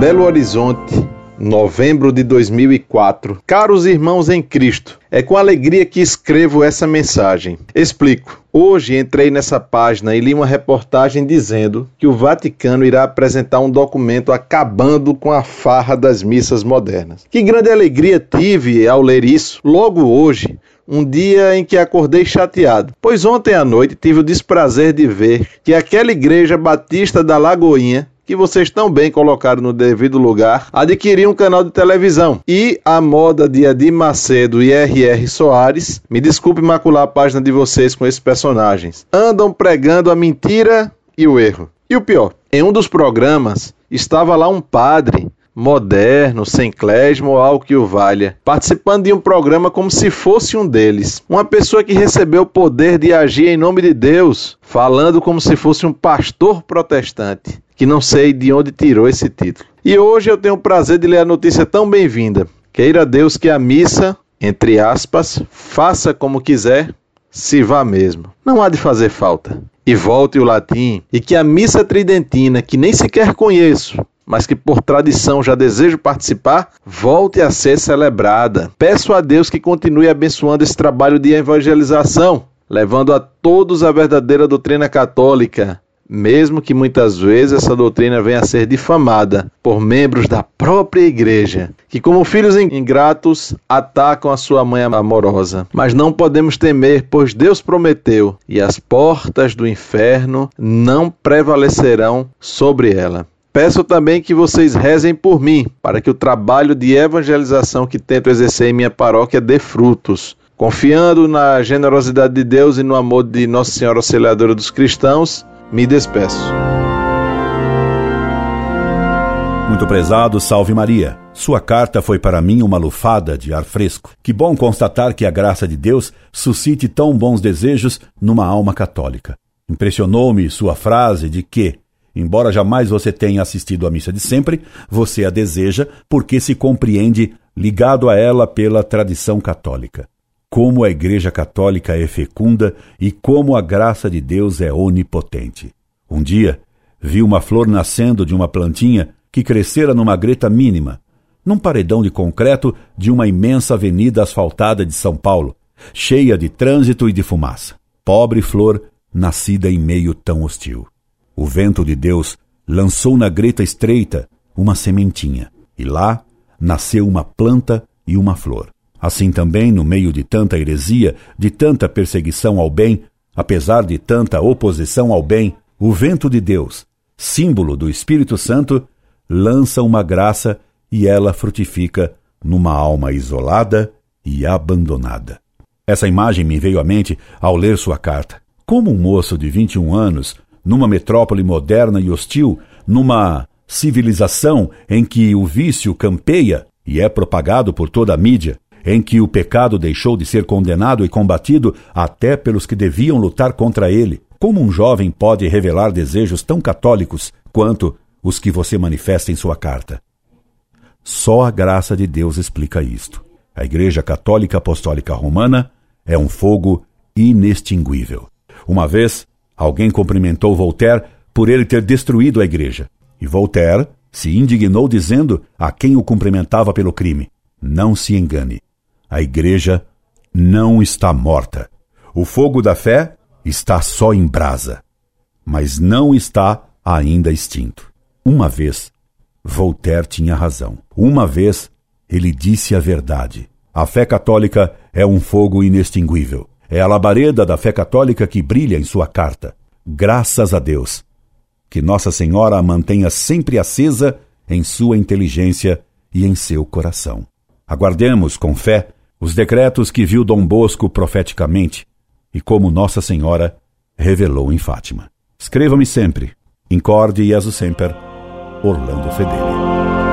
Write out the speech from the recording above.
Belo Horizonte, novembro de 2004. Caros irmãos em Cristo, é com alegria que escrevo essa mensagem. Explico. Hoje entrei nessa página e li uma reportagem dizendo que o Vaticano irá apresentar um documento acabando com a farra das missas modernas. Que grande alegria tive ao ler isso. Logo hoje, um dia em que acordei chateado, pois ontem à noite tive o desprazer de ver que aquela igreja batista da Lagoinha que vocês tão bem colocaram no devido lugar, adquirir um canal de televisão. E a moda de Adir Macedo e R.R. Soares, me desculpe macular a página de vocês com esses personagens, andam pregando a mentira e o erro. E o pior, em um dos programas estava lá um padre moderno, sem clésimo ou algo que o valha, participando de um programa como se fosse um deles. Uma pessoa que recebeu o poder de agir em nome de Deus, falando como se fosse um pastor protestante, que não sei de onde tirou esse título. E hoje eu tenho o prazer de ler a notícia tão bem-vinda. Queira Deus que a missa, entre aspas, faça como quiser, se vá mesmo. Não há de fazer falta. E volte o latim, e que a missa tridentina, que nem sequer conheço, mas que por tradição já desejo participar, volte a ser celebrada. Peço a Deus que continue abençoando esse trabalho de evangelização, levando a todos a verdadeira doutrina católica, mesmo que muitas vezes essa doutrina venha a ser difamada por membros da própria igreja, que, como filhos ingratos, atacam a sua mãe amorosa. Mas não podemos temer, pois Deus prometeu, e as portas do inferno não prevalecerão sobre ela. Peço também que vocês rezem por mim, para que o trabalho de evangelização que tento exercer em minha paróquia dê frutos. Confiando na generosidade de Deus e no amor de Nossa Senhora Auxiliadora dos cristãos, me despeço. Muito prezado, salve Maria. Sua carta foi para mim uma lufada de ar fresco. Que bom constatar que a graça de Deus suscite tão bons desejos numa alma católica. Impressionou-me sua frase de que Embora jamais você tenha assistido à missa de sempre, você a deseja porque se compreende ligado a ela pela tradição católica. Como a Igreja Católica é fecunda e como a graça de Deus é onipotente. Um dia, vi uma flor nascendo de uma plantinha que crescera numa greta mínima, num paredão de concreto de uma imensa avenida asfaltada de São Paulo, cheia de trânsito e de fumaça. Pobre flor, nascida em meio tão hostil. O vento de Deus lançou na greta estreita uma sementinha, e lá nasceu uma planta e uma flor. Assim também, no meio de tanta heresia, de tanta perseguição ao bem, apesar de tanta oposição ao bem, o vento de Deus, símbolo do Espírito Santo, lança uma graça e ela frutifica numa alma isolada e abandonada. Essa imagem me veio à mente ao ler sua carta. Como um moço de 21 anos numa metrópole moderna e hostil, numa civilização em que o vício campeia e é propagado por toda a mídia, em que o pecado deixou de ser condenado e combatido até pelos que deviam lutar contra ele. Como um jovem pode revelar desejos tão católicos quanto os que você manifesta em sua carta? Só a graça de Deus explica isto. A Igreja Católica Apostólica Romana é um fogo inextinguível. Uma vez, Alguém cumprimentou Voltaire por ele ter destruído a igreja. E Voltaire se indignou dizendo a quem o cumprimentava pelo crime: Não se engane. A igreja não está morta. O fogo da fé está só em brasa, mas não está ainda extinto. Uma vez, Voltaire tinha razão. Uma vez, ele disse a verdade. A fé católica é um fogo inextinguível. É a labareda da fé católica que brilha em sua carta. Graças a Deus. Que Nossa Senhora a mantenha sempre acesa em sua inteligência e em seu coração. Aguardemos com fé os decretos que viu Dom Bosco profeticamente e como Nossa Senhora revelou em Fátima. Escreva-me sempre. Incorde Jesus Semper, Orlando Fedeli.